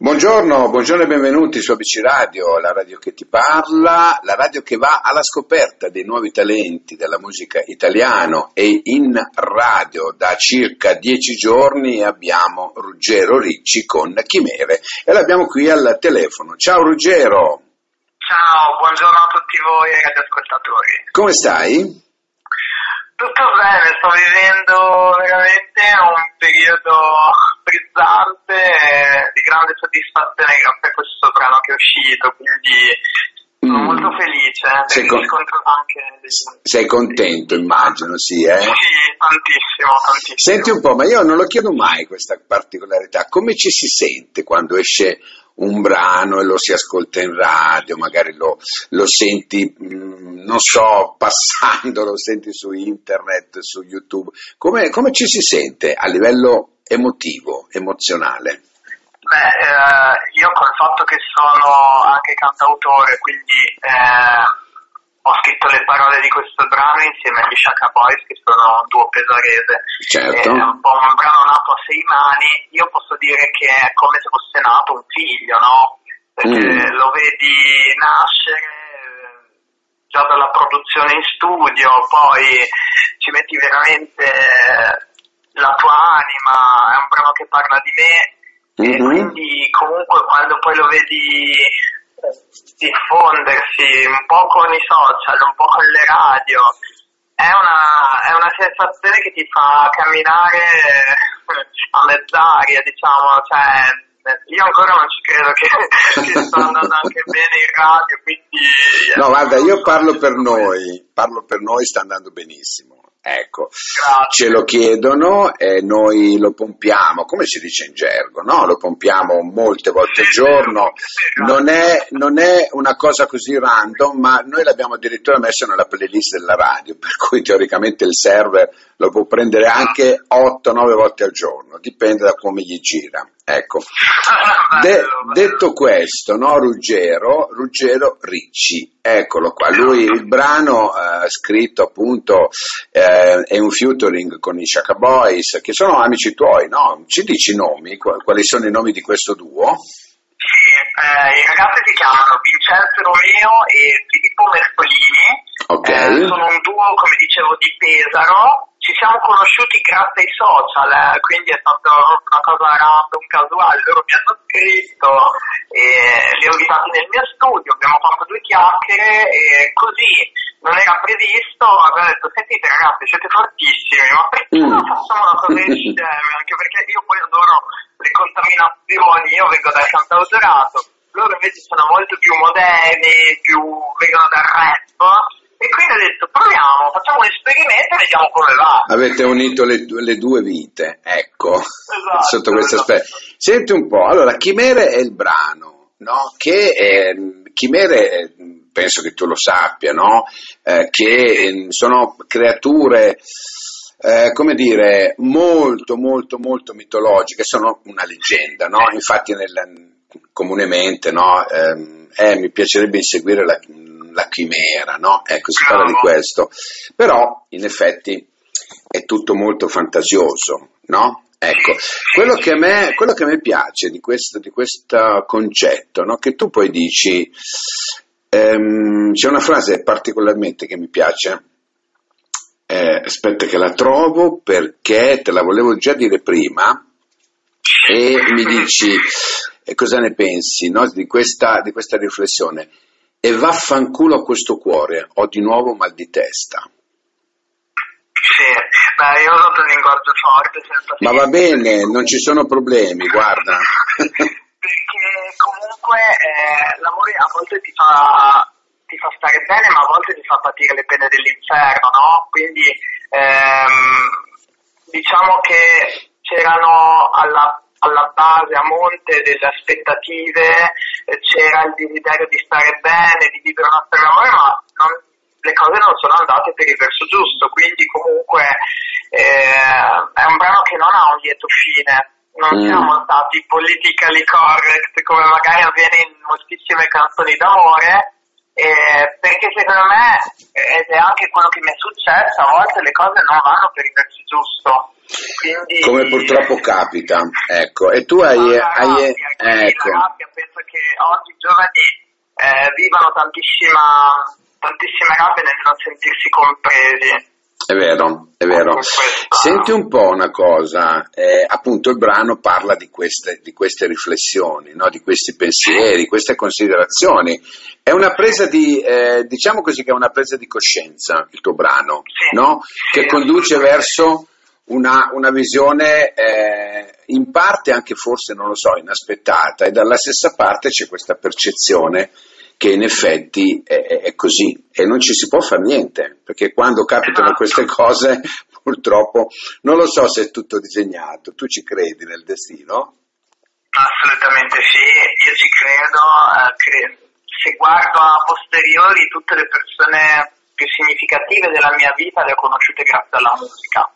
Buongiorno, buongiorno e benvenuti su ABC Radio, la radio che ti parla, la radio che va alla scoperta dei nuovi talenti della musica italiano e in radio da circa dieci giorni abbiamo Ruggero Ricci con Chimere e l'abbiamo qui al telefono. Ciao Ruggero! Ciao, buongiorno a tutti voi e ascoltatori. Come stai? Tutto bene, sto vivendo veramente un periodo frizzante e di grande soddisfazione per questo brano che è uscito, quindi sono mm. molto felice. Sei, con... anche... Sei contento, immagino, sì, eh? Sì, tantissimo, tantissimo. Senti un po', ma io non lo chiedo mai questa particolarità, come ci si sente quando esce un brano e lo si ascolta in radio, magari lo, lo senti, mm, non so, passando, lo senti su internet, su YouTube. Come, come ci si sente a livello emotivo, emozionale? Beh, eh, io col fatto che sono anche cantautore, quindi eh ho scritto le parole di questo brano insieme agli Shaka Boys che sono un duo pesarese. Certo. È un po' un brano nato a sei mani, io posso dire che è come se fosse nato un figlio, no? Perché mm. lo vedi nascere eh, già dalla produzione in studio, poi ci metti veramente la tua anima, è un brano che parla di me mm-hmm. e quindi comunque quando poi lo vedi diffondersi un po' con i social, un po' con le radio. È una, è una sensazione che ti fa camminare a mezz'aria, diciamo, cioè io ancora non ci credo che, che sta andando anche bene in radio, quindi... No, guarda, io parlo per noi, parlo per noi, sta andando benissimo. Ecco, Grazie. ce lo chiedono e noi lo pompiamo, come si dice in gergo, no? Lo pompiamo molte volte al giorno. Non è, non è, una cosa così random, ma noi l'abbiamo addirittura messo nella playlist della radio, per cui teoricamente il server lo può prendere anche 8-9 volte al giorno, dipende da come gli gira. Ecco. De- detto questo, no, Ruggero, Ruggero Ricci, eccolo qua, lui il brano eh, scritto appunto eh, è un featuring con i Shaka Boys, che sono amici tuoi, no? Ci dici i nomi, quali sono i nomi di questo duo? Sì, eh, i ragazzi si chiamano Vincenzo Romeo e Filippo Mercolini, okay. eh, sono un duo, come dicevo, di Pesaro, ci siamo conosciuti grazie ai social, eh, quindi è stata una cosa random, casuale, loro mi hanno scritto, e li ho invitati nel mio studio, abbiamo fatto due chiacchiere e così non era previsto, abbiamo detto sentite ragazzi siete fortissimi, ma perché mm. non facciamo una cosa insieme? Anche perché io poi adoro le contaminazioni, io vengo dal cantautorato, loro invece sono molto più moderni, più vengono dal rap e quindi ho detto proviamo, facciamo un esperimento e vediamo come va. Avete unito le, le due vite, ecco, esatto, sotto questo esatto. aspetto. Senti un po', allora Chimere è il brano, no? Che è, Chimere, penso che tu lo sappia, no? Eh, che sono creature... Eh, come dire, molto, molto, molto mitologiche, sono una leggenda, no? Infatti nel, comunemente, no? Eh, eh, mi piacerebbe inseguire la, la chimera, no? Ecco, si parla di questo. Però, in effetti, è tutto molto fantasioso, no? Ecco, quello che a me, quello che a me piace di questo, di questo concetto, no? Che tu poi dici, ehm, c'è una frase particolarmente che mi piace, eh, aspetta che la trovo perché te la volevo già dire prima, e mi dici e cosa ne pensi no? di, questa, di, questa, riflessione e vaffanculo a questo cuore, ho di nuovo mal di testa. Sì, beh, io ho usato un linguaggio forte senza Ma va bene, non ci sono problemi, guarda. Perché comunque eh, l'amore a volte ti fa, ti fa stare bene, ma a volte ti fa patire le pene dell'inferno, no? Quindi ehm, diciamo che c'erano alla alla base, a monte delle aspettative, eh, c'era il desiderio di stare bene, di vivere una storia d'amore, ma non, le cose non sono andate per il verso giusto, quindi comunque eh, è un brano che non ha un lieto fine, non mm. siamo stati politically correct come magari avviene in moltissime canzoni d'amore eh, perché secondo me, ed è anche quello che mi è successo, a volte le cose non vanno per il verso giusto. Quindi, Come purtroppo capita, ecco, e tu hai... hai rabbia, ecco. la rabbia, penso che oggi i giovani eh, vivano tantissima, tantissime rabbie nel non sentirsi compresi. È vero, è vero. Questa- Senti un po' una cosa, eh, appunto il brano parla di queste, di queste riflessioni, no? di questi pensieri, queste considerazioni. È una presa di, eh, diciamo così che è una presa di coscienza il tuo brano, Sì, no? sì, che conduce verso una, una visione eh, in parte anche forse, non lo so, inaspettata e dalla stessa parte c'è questa percezione che in effetti è, è- così e non ci si può fare niente, perché quando capitano Esatto. queste cose purtroppo non lo so se è tutto disegnato, tu ci credi nel destino? Assolutamente sì, io ci credo, eh, cre- se guardo a posteriori tutte le persone più significative della mia vita le ho conosciute grazie alla musica.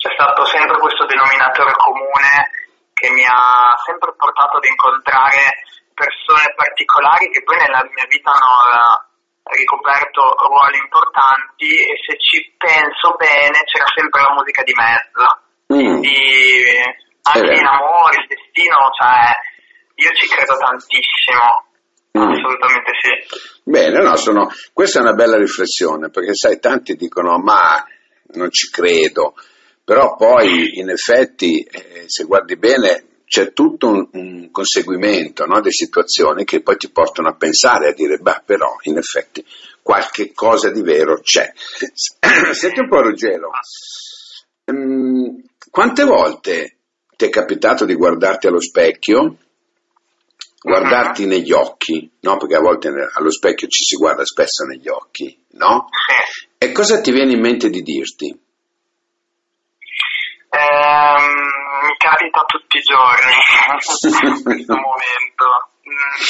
C'è stato sempre questo denominatore comune che mi ha sempre portato ad incontrare persone particolari che poi nella mia vita hanno eh, ricoperto ruoli importanti e se ci penso bene c'era sempre la musica di mezzo Mm. quindi anche in amore, il destino, cioè io ci credo tantissimo, Mm. assolutamente sì. Bene, no, sono- questa è una bella riflessione, perché sai, tanti dicono ma non ci credo, però poi in effetti eh, se guardi bene c'è tutto un, un conseguimento no, di situazioni che poi ti portano a pensare, a dire, beh però in effetti qualche cosa di vero c'è. Senti un po' Ruggero, mm, quante volte ti è capitato di guardarti allo specchio? guardarti negli occhi, no? Perché a volte allo specchio ci si guarda spesso negli occhi, no? Sì. E cosa ti viene in mente di dirti? Ehm, mi capita tutti i giorni in questo momento. Mm,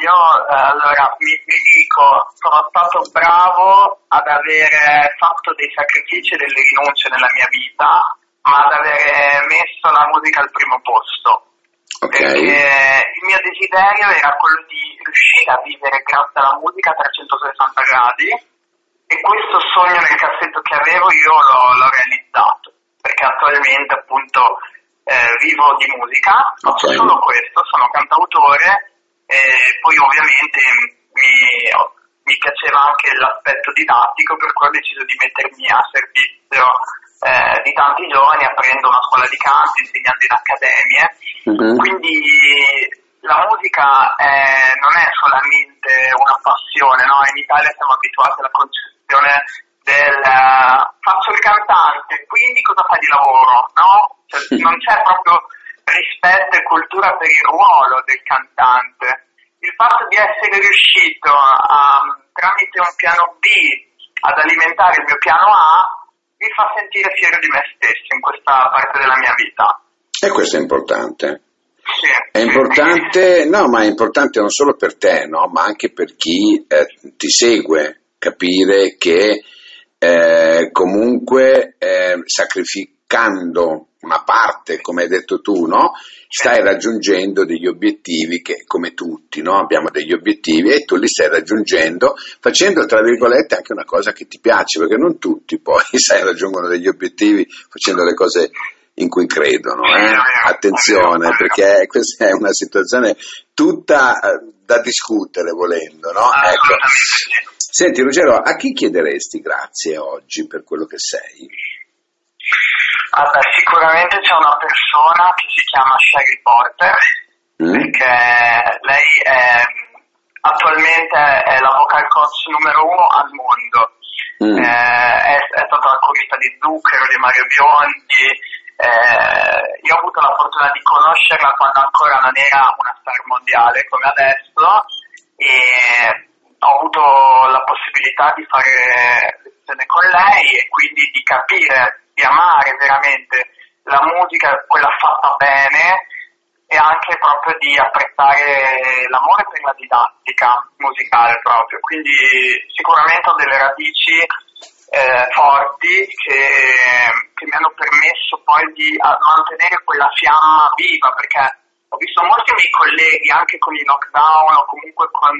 Io eh, allora mi, mi dico, sono stato bravo ad avere fatto dei sacrifici e delle rinunce nella mia vita, ma ad avere messo la musica al primo posto. Ok? Perché il mio desiderio era quello di riuscire a vivere grazie alla musica a 360 gradi e questo sogno nel cassetto che avevo io l'ho, l'ho realizzato perché attualmente appunto eh, vivo di musica, faccio Ok. solo questo, sono cantautore e poi ovviamente mi, mi piaceva anche l'aspetto didattico per cui ho deciso di mettermi a servizio eh, di tanti giovani aprendo una scuola di canto, insegnando in accademie Mhm. quindi la musica è- non è solamente una passione, no? In Italia siamo abituati alla concezione del eh, faccio il cantante, quindi cosa fai di lavoro, no? Cioè, non c'è proprio rispetto e cultura per il ruolo del cantante. Il fatto di essere riuscito a, tramite un piano B ad alimentare il mio piano A mi fa sentire fiero di me stesso in questa parte della mia vita. E questo è importante. Sì. È importante, no, ma è importante non solo per te, no, ma anche per chi eh, ti segue, capire che eh, comunque eh, sacrificando una parte, come hai detto tu, no, stai raggiungendo degli obiettivi che, come tutti, no, abbiamo degli obiettivi e tu li stai raggiungendo facendo, tra virgolette, anche una cosa che ti piace, perché non tutti poi, sai, raggiungono degli obiettivi facendo le cose in cui credono. Eh? Attenzione, perché questa è una situazione tutta eh, da discutere volendo. No? Ecco. Assolutamente sì. Senti Ruggero, a chi chiederesti grazie oggi per quello che sei? Vabbè, sicuramente c'è una persona che si chiama Sherry Porter, Mm? perché lei è, attualmente è la vocal coach numero uno al mondo. Mm. Eh, è, è stata la corista di Zucchero, di Mario Biondi. eh, io ho avuto la fortuna di conoscerla quando ancora non era una star mondiale come adesso e ho avuto la possibilità di fare lezione con lei e quindi di capire, di amare veramente la musica, quella fatta bene e anche proprio di apprezzare l'amore per la didattica musicale proprio. Quindi sicuramente ho delle radici eh, forti che, che mi hanno permesso poi di mantenere quella fiamma viva perché ho visto molti miei colleghi anche con i lockdown o comunque con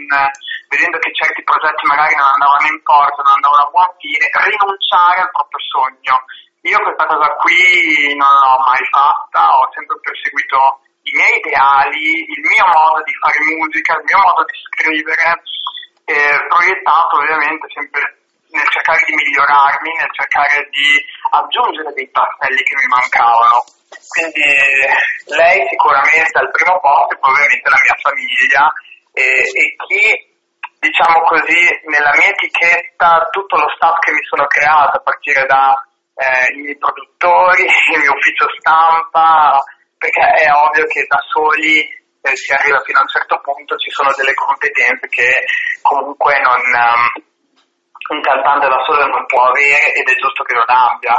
vedendo che certi progetti magari non andavano in porto, non andavano a buon fine, rinunciare al proprio sogno. Io questa cosa qui non l'ho mai fatta, ho sempre perseguito i miei ideali, il mio modo di fare musica, il mio modo di scrivere, eh, proiettato ovviamente sempre nel cercare di migliorarmi, nel cercare di aggiungere dei tasselli che mi mancavano. Quindi lei sicuramente al primo posto e poi ovviamente la mia famiglia e, e chi, diciamo così, nella mia etichetta tutto lo staff che mi sono creato a partire da eh, i produttori, il mio ufficio stampa, perché è ovvio che da soli eh, si arriva fino a un certo punto, ci sono delle competenze che comunque non, um, un cantante da solo non può avere ed è giusto che non abbia.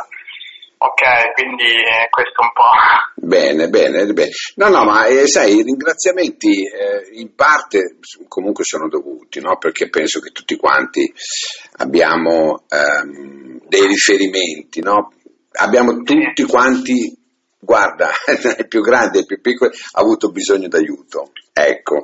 Ok, quindi eh, questo un po'. Bene, bene, bene. No, no, ma eh, sai, i ringraziamenti eh, in parte comunque sono dovuti, no? Perché penso che tutti quanti abbiamo ehm, dei riferimenti, no? Abbiamo tutti quanti guarda, il più grande il più piccolo ha avuto bisogno d'aiuto. Ecco,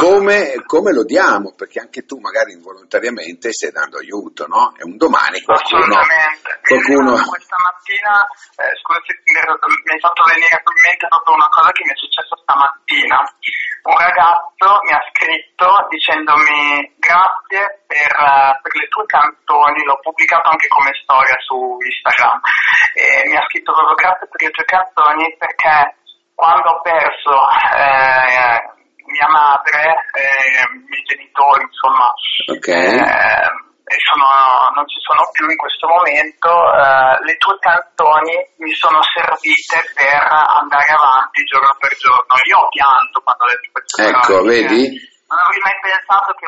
come, come, lo diamo? Perché anche tu magari involontariamente stai dando aiuto, no? E un domani qualcuno... Assolutamente. qualcuno... Questa mattina, eh, scusa se mi hai fatto venire in mente proprio una cosa che mi è successa stamattina. Un ragazzo mi ha scritto dicendomi grazie per, uh, per le tue canzoni, l'ho pubblicato anche come storia su Instagram. E mi ha scritto proprio grazie per le tue canzoni perché quando ho perso eh, mia madre, eh, i miei genitori, insomma, okay. eh, sono, non ci sono più in questo momento, eh, le tue canzoni mi sono servite per andare avanti giorno per giorno. Io ho pianto quando ho letto queste Ecco, parole, vedi? Non avrei mai pensato che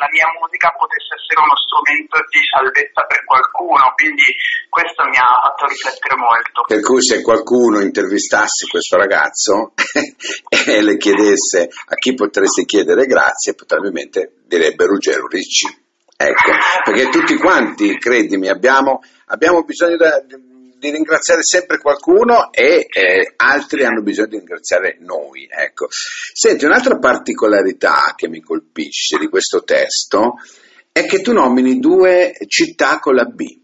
la mia musica potesse essere uno strumento di salvezza per qualcuno, quindi questo mi ha fatto riflettere molto. Per cui se qualcuno intervistasse questo ragazzo e le chiedesse a chi potresti chiedere grazie, probabilmente direbbe Ruggero Ricci. Ecco, perché tutti quanti, credimi, abbiamo, abbiamo bisogno da, di ringraziare sempre qualcuno e eh, altri hanno bisogno di ringraziare noi. Ecco. Senti, un'altra particolarità che mi colpisce di questo testo è che tu nomini due città con la B.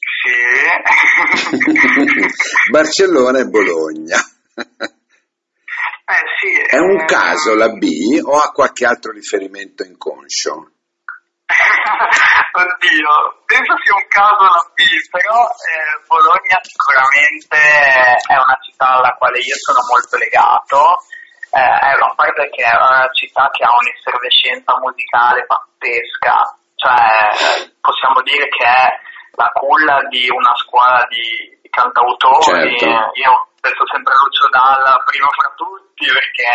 Sì. Barcellona e Bologna. Eh, sì, è un eh, caso la B o ha qualche altro riferimento inconscio? Oddio, penso sia un caso la B, però eh, Bologna sicuramente è una città alla quale io sono molto legato. Eh, è una parte che è una città che ha un'effervescenza musicale pazzesca, cioè possiamo dire che è la culla di una scuola di, di cantautori. Certo. Io penso sempre a Lucio Dalla, primo fra tutti, perché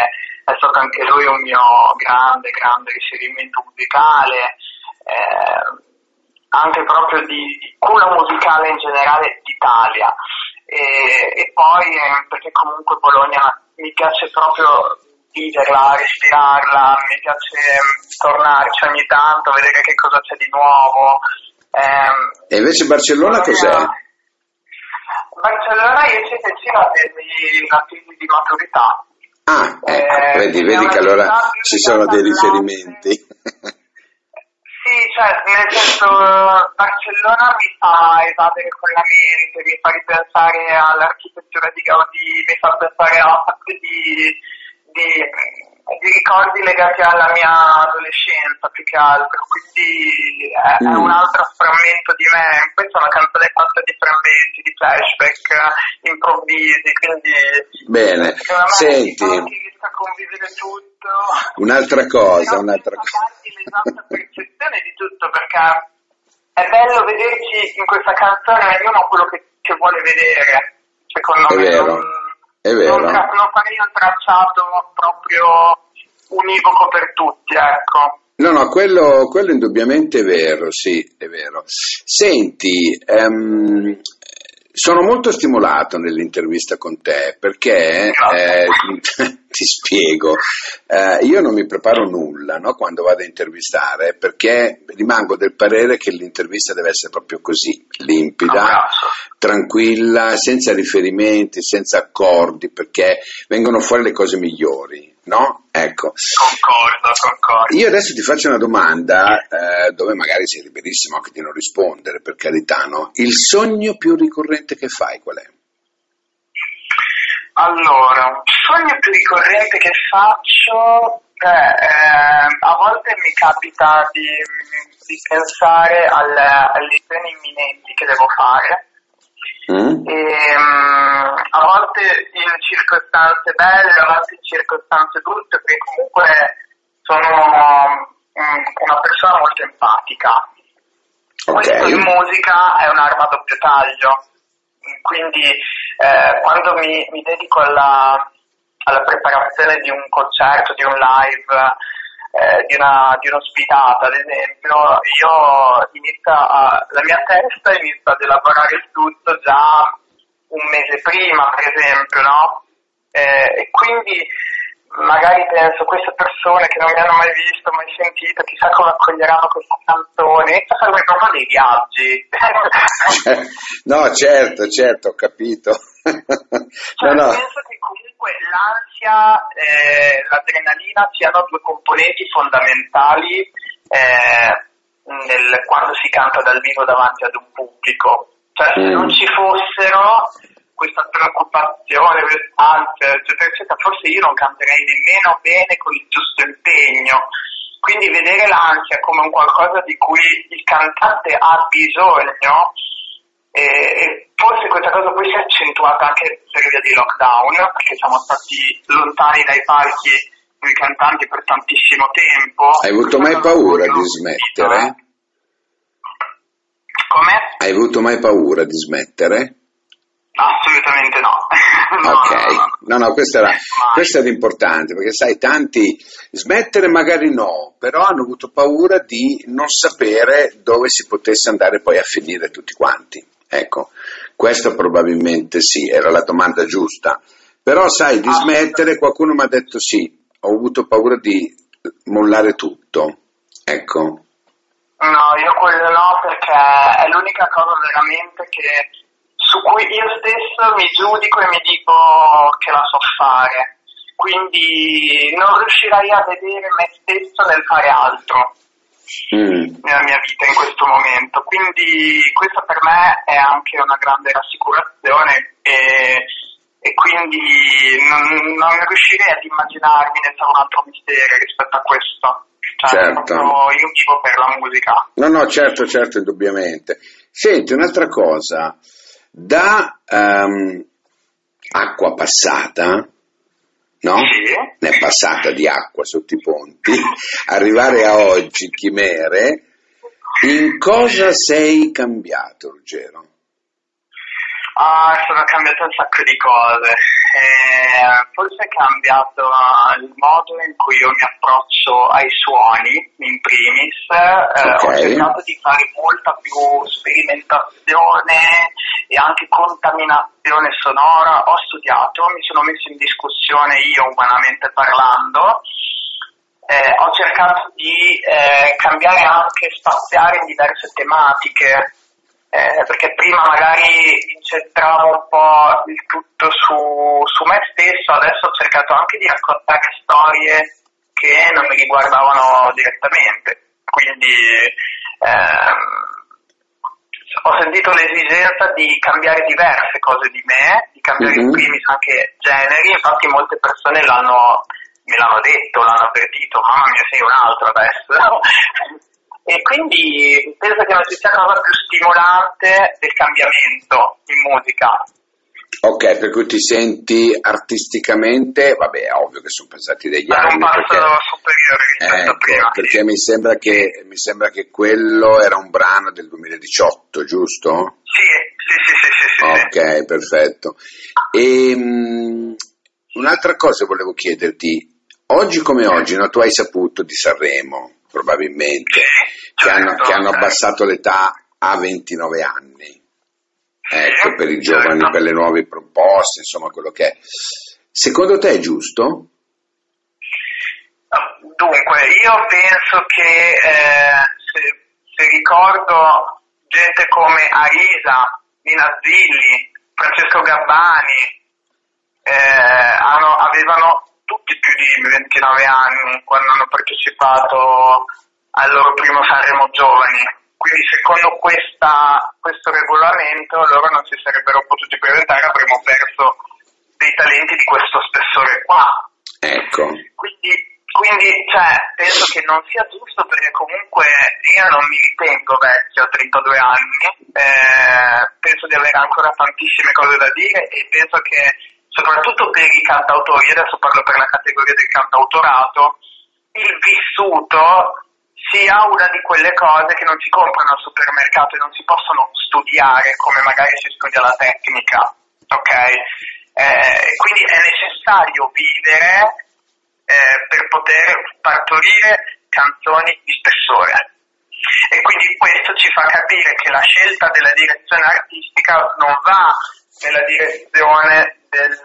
è stato anche lui un mio grande, grande riferimento musicale eh, anche proprio di, di culla musicale in generale d'Italia. E, e poi eh, perché comunque Bologna mi piace proprio viverla, respirarla, mi piace mm, tornarci ogni tanto, vedere che cosa c'è di nuovo. Eh, e invece Barcellona Bologna, cos'è? Barcellona io ci vicino a una tesi di maturità. Ah, ecco, eh, vedi, vedi che allora ci sono dei riferimenti. Sì, cioè, nel senso, Barcellona mi fa evadere con la mente, mi fa ripensare all'architettura di Gaudì, mi fa pensare a sacco di, di, di, ricordi legati alla mia adolescenza più che altro, quindi è, mm. è un altro frammento di me. Questa è una canzone fatta di frammenti, di flashback improvvisi, quindi... Bene, senti... a convivere tutto. Un'altra cosa, un'altra cosa l'esatta percezione di tutto perché è bello vederci in questa canzone ognuno quello che, che vuole vedere. Secondo è me vero, non, è vero. Non, non farei un tracciato proprio univoco per tutti, ecco. No, no, quello, quello indubbiamente è vero, sì, è vero. Senti, um, sono molto stimolato nell'intervista con te perché, eh, ti spiego, eh, io non mi preparo nulla no, quando vado a intervistare perché rimango del parere che l'intervista deve essere proprio così, limpida, tranquilla, senza riferimenti, senza accordi, perché vengono fuori le cose migliori. No? Ecco. Concordo, concordo. Io adesso ti faccio una domanda eh, dove magari sei liberissimo anche di non rispondere, per carità, no? Il sogno più ricorrente che fai qual è? Allora, un sogno più ricorrente che faccio, beh, eh, a volte mi capita di, di pensare alle, alle imminenti che devo fare. Mm? E, mm, a volte in circostanze belle, a volte in circostanze brutte, perché comunque sono mm, una persona molto empatica. Questo in musica è un'arma a doppio taglio, quindi eh, quando mi, mi dedico alla, alla preparazione di un concerto, di un live, eh, di, una, di un'ospitata ad esempio, io inizio a, la mia testa inizia ad elaborare il tutto già un mese prima, per esempio, no? Eh, e quindi magari penso queste persone che non mi hanno mai visto, mai sentito, chissà come accoglieranno questa canzone, farmi proprio dei viaggi. no, certo, certo, ho capito. Cioè, no, no. penso che comunque l'ansia e l'adrenalina siano due componenti fondamentali eh, nel- quando si canta dal vivo davanti ad un pubblico. Cioè, se Mm. non ci fossero questa preoccupazione, quest'ansia, eccetera, eccetera, forse io non canterei nemmeno bene con il giusto impegno. Quindi vedere l'ansia come un qualcosa di cui il cantante ha bisogno e, e forse questa cosa poi si è accentuata anche per via di lockdown, perché siamo stati lontani dai palchi noi cantanti per tantissimo tempo. Hai avuto mai paura di smettere? Come? Hai avuto mai paura di smettere? Assolutamente no. No, ok, no, no. questo era, questo era importante perché sai, tanti smettere magari no, però hanno avuto paura di non sapere dove si potesse andare poi a finire tutti quanti. Ecco, questo probabilmente sì, era la domanda giusta. Però sai, di smettere qualcuno mi ha detto sì, ho avuto paura di mollare tutto. Ecco, No, io quello no perché è l'unica cosa veramente che su cui io stesso mi giudico e mi dico che la so fare. Quindi non riuscirei a vedere me stesso nel fare altro Mm, nella mia vita in questo momento. Quindi questa per me è anche una grande rassicurazione e, e quindi non, non riuscirei ad immaginarmi nessun altro mistero rispetto a questo. Cioè, Certo. io vivo per la musica. No, no, certo, certo, indubbiamente. Senti, un'altra cosa, da ehm, acqua passata, no? Sì. Ne è passata di acqua sotto i ponti, arrivare a oggi, Chimere, in cosa sei cambiato, Ruggero? Ah, sono cambiate un sacco di cose. Eh, forse è cambiato il modo in cui io mi approccio ai suoni, in primis. Eh. Ho cercato di fare molta più sperimentazione e anche contaminazione sonora. Ho studiato, mi sono messo in discussione io umanamente parlando. Eh, ho cercato di eh, cambiare anche, spaziare in diverse tematiche, eh, perché prima magari incentravo un po' il tutto su, su me stesso, adesso ho cercato anche di raccontare storie che non mi riguardavano direttamente. Quindi ehm, ho sentito l'esigenza di cambiare diverse cose di me, di cambiare in Mhm. primis anche generi, infatti molte persone l'hanno, me l'hanno detto, l'hanno avvertito, mamma mia sei un altro adesso. e quindi penso che non ci sia cosa più stimolante del cambiamento in musica. Ok, per cui ti senti artisticamente, vabbè, è ovvio che sono passati degli un anni, perché... superiore Ecco, prima. perché mi sembra, che, mi sembra che quello era un brano del 2018, giusto? Sì, sì, sì, sì, sì, sì, sì. Ok, perfetto. E, mh, un'altra cosa volevo chiederti, oggi come oggi, no, tu hai saputo di Sanremo, probabilmente, che hanno, Certo, che hanno certo. abbassato l'età a 29 anni, ecco, per i giovani, certo. per le nuove proposte, insomma, quello che è. Secondo te è giusto? Dunque, io penso che eh, se, se ricordo gente come Arisa, Nina Zilli, Francesco Gabbani, eh, hanno- avevano tutti più 29 anni quando hanno partecipato al loro primo Sanremo Giovani. Quindi secondo questa, questo regolamento loro non si sarebbero potuti presentare, avremmo perso dei talenti di questo spessore qua. Ecco. Quindi, quindi cioè, penso che non sia giusto perché comunque io non mi ritengo vecchio, ho 32 anni, eh, penso di avere ancora tantissime cose da dire e penso che soprattutto per i cantautori, adesso parlo per la categoria del cantautorato, il vissuto sia una di quelle cose che non si comprano al supermercato e non si possono studiare come magari si studia la tecnica, ok? Eh, quindi è necessario vivere eh, per poter partorire canzoni di spessore. E quindi questo ci fa capire che la scelta della direzione artistica non va nella direzione del,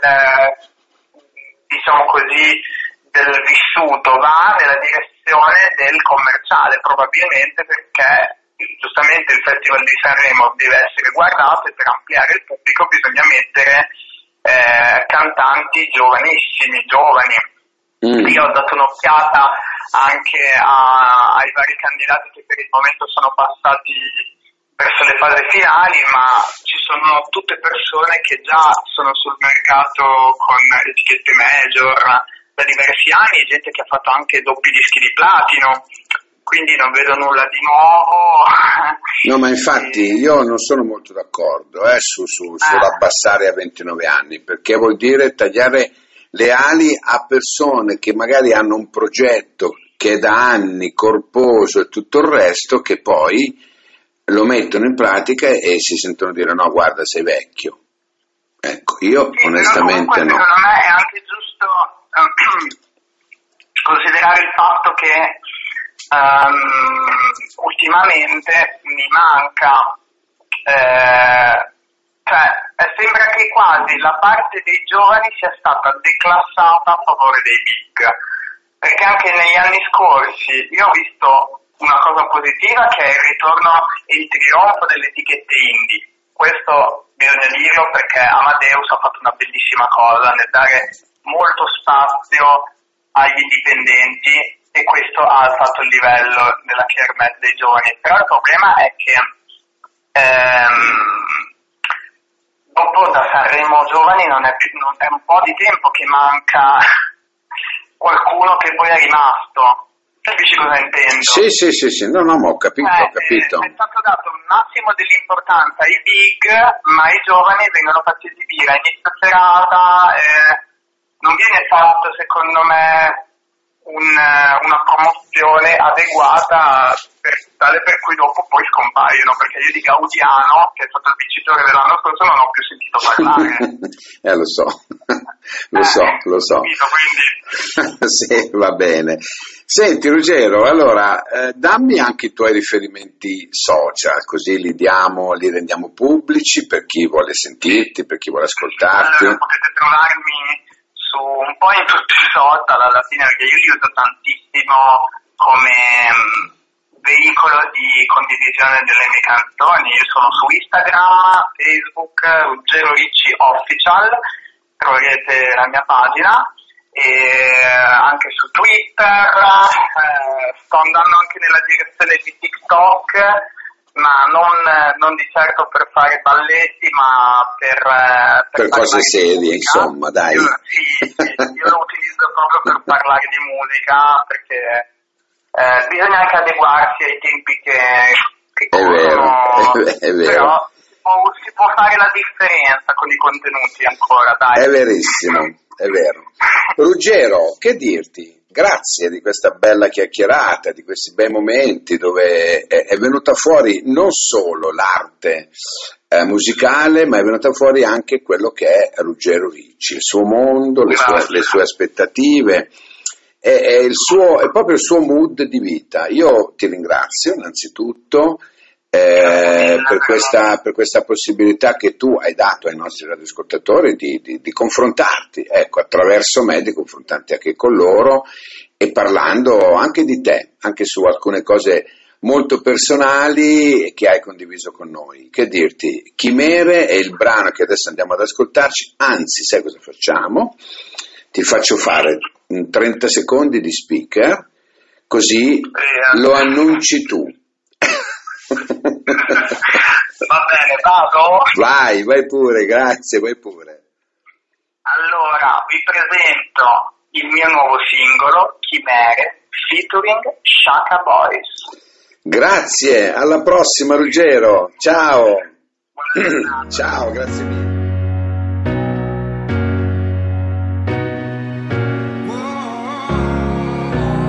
diciamo così, del vissuto, va nella direzione del commerciale, probabilmente perché giustamente il Festival di Sanremo deve essere guardato e per ampliare il pubblico bisogna mettere eh, cantanti giovanissimi, giovani. Mm. Io ho dato un'occhiata anche a, ai vari candidati che per il momento sono passati verso le fasi finali, ma ci sono tutte persone che già sono sul mercato con etichette major da diversi anni, gente che ha fatto anche doppi dischi di platino, quindi non vedo nulla di nuovo. No, ma infatti io non sono molto d'accordo eh, su, su, sull'abbassare a 29 anni, perché vuol dire tagliare le ali a persone che magari hanno un progetto che è da anni corposo e tutto il resto, che poi lo mettono in pratica e si sentono dire no, guarda, sei vecchio. Ecco, io sì, onestamente no. Secondo me è anche giusto um, considerare il fatto che um, ultimamente mi manca, eh, cioè sembra che quasi la parte dei giovani sia stata declassata a favore dei big, perché anche negli anni scorsi io ho visto una cosa positiva che è il ritorno e il trionfo delle etichette indie. Questo bisogna dirlo perché Amadeus ha fatto una bellissima cosa nel dare molto spazio agli indipendenti e questo ha alzato il livello della kermesse dei giovani. Però il problema è che ehm, dopo da Sanremo Giovani non è, più, non è un po' di tempo che manca qualcuno che poi è rimasto Capisci cosa intendo? Sì, sì, sì, sì, no, no, ma ho capito, eh, ho capito. È stato dato un massimo dell'importanza ai big, ma i giovani vengono fatti esibire a inizio serata, eh, non viene fatto secondo me un, una promozione adeguata per, tale per cui dopo poi scompaiono, perché io di Gaudiano, che è stato il vincitore dell'anno scorso, non ho più sentito parlare. eh, lo so, lo so, eh, lo so. Capito, sì, va bene. Senti Ruggero, allora eh, dammi anche i tuoi riferimenti social, così li, diamo, li rendiamo pubblici per chi vuole sentirti, per chi vuole ascoltarti. Allora, potete trovarmi su un po' in tutti i social alla fine perché io li uso tantissimo come um, veicolo di condivisione delle mie canzoni. Io sono su Instagram, Facebook, Ruggero Ricci Official, troverete la mia pagina e anche su Twitter, eh, sto andando anche nella direzione di TikTok, ma non, non di certo per fare balletti, ma per... Eh, per, per cose serie, insomma, dai. Io, sì, sì, io lo utilizzo proprio per parlare di musica, perché eh, bisogna anche adeguarsi ai tempi che, che è vero, è, è vero. Però si può, si può fare la differenza con i contenuti ancora, dai. È verissimo è vero. Ruggero, che dirti? Grazie di questa bella chiacchierata, di questi bei momenti dove è, è venuta fuori non solo l'arte eh, musicale, ma è venuta fuori anche quello che è Ruggero Ricci, il suo mondo, le sue, le sue aspettative. È, è, suo, è proprio il suo mood di vita. Io ti ringrazio innanzitutto eh, per, questa, per, questa, possibilità che tu hai dato ai nostri radioascoltatori di, di, di, confrontarti, ecco, attraverso me, di confrontarti anche con loro e parlando anche di te, anche su alcune cose molto personali che hai condiviso con noi. Che dirti, Chimere è il brano che adesso andiamo ad ascoltarci, anzi, sai cosa facciamo? ti faccio fare 30 secondi di speaker, così lo annunci tu. Va bene, vado? Vai, vai pure, grazie, vai pure. Allora, vi presento il mio nuovo singolo, Chimere, featuring Shaka Boys. Grazie, alla prossima Ruggero, ciao. ciao, grazie mille.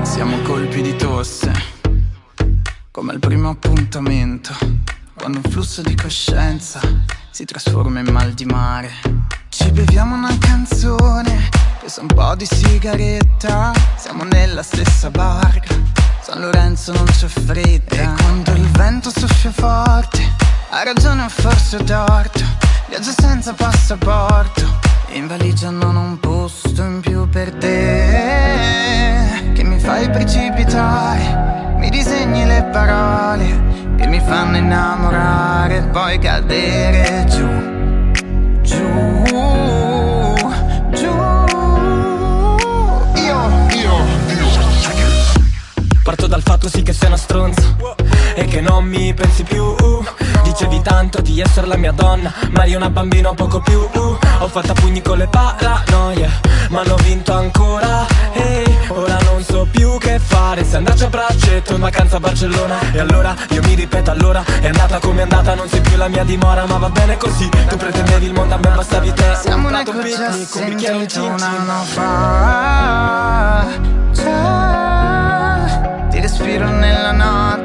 Siamo colpi di tosse, come al primo appuntamento, quando un flusso di coscienza si trasforma in mal di mare. Ci beviamo una canzone, pesa un po' di sigaretta, siamo nella stessa barca, San Lorenzo non c'è fretta. E quando il vento soffia forte, ha ragione o forse ho torto, viaggio senza passaporto, in valigia non ho un posto in più per te, che mi fai precipitare, mi disegni le parole, che mi fanno innamorare e poi cadere giù, giù, giù. Io, io, Parto dal fatto sì che sei una stronza E che non mi pensi più. Dicevi tanto di essere la mia donna Ma io una bambina poco più uh. Ho fatto a pugni con le paranoie Ma non ho vinto ancora. Ehi, ora non so più che fare Se andarci a braccetto in vacanza a Barcellona. E allora io mi ripeto allora È andata come è andata non sei più la mia dimora Ma va bene così. Tu pretendevi il mondo a me bastavi te. Siamo Un un prato ecco già picnic, un anno fa. Già, ti respiro nella notte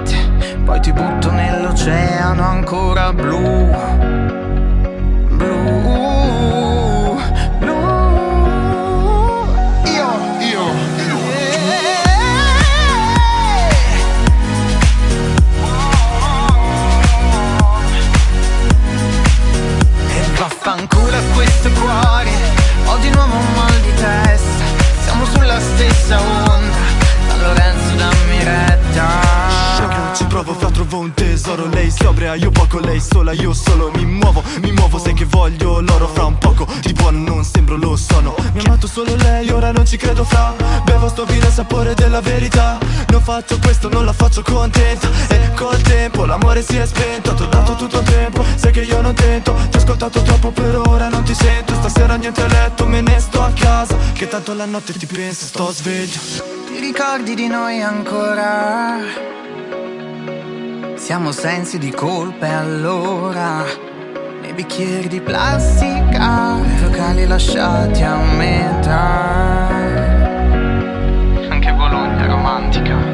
Poi ti butto nell'oceano ancora blu trovo un tesoro Lei sobria, io poco, lei sola Io solo mi muovo, mi muovo Sai che voglio l'oro fra un poco Di buono non sembro, lo sono. Mi ha amato solo lei, ora non ci credo fra Bevo sto vino al sapore della verità. Non faccio questo, non la faccio contenta E col tempo l'amore si è spento Ti ho dato tutto il tempo, sai che io non tento Ti ho ascoltato troppo per ora, non ti sento Stasera niente a letto, me ne sto a casa Che tanto la notte ti penso, sto sveglio. Ti ricordi di noi ancora? Siamo sensi di colpa e allora. Nei bicchieri di plastica locali lasciati a metà. Anche Bologna romantica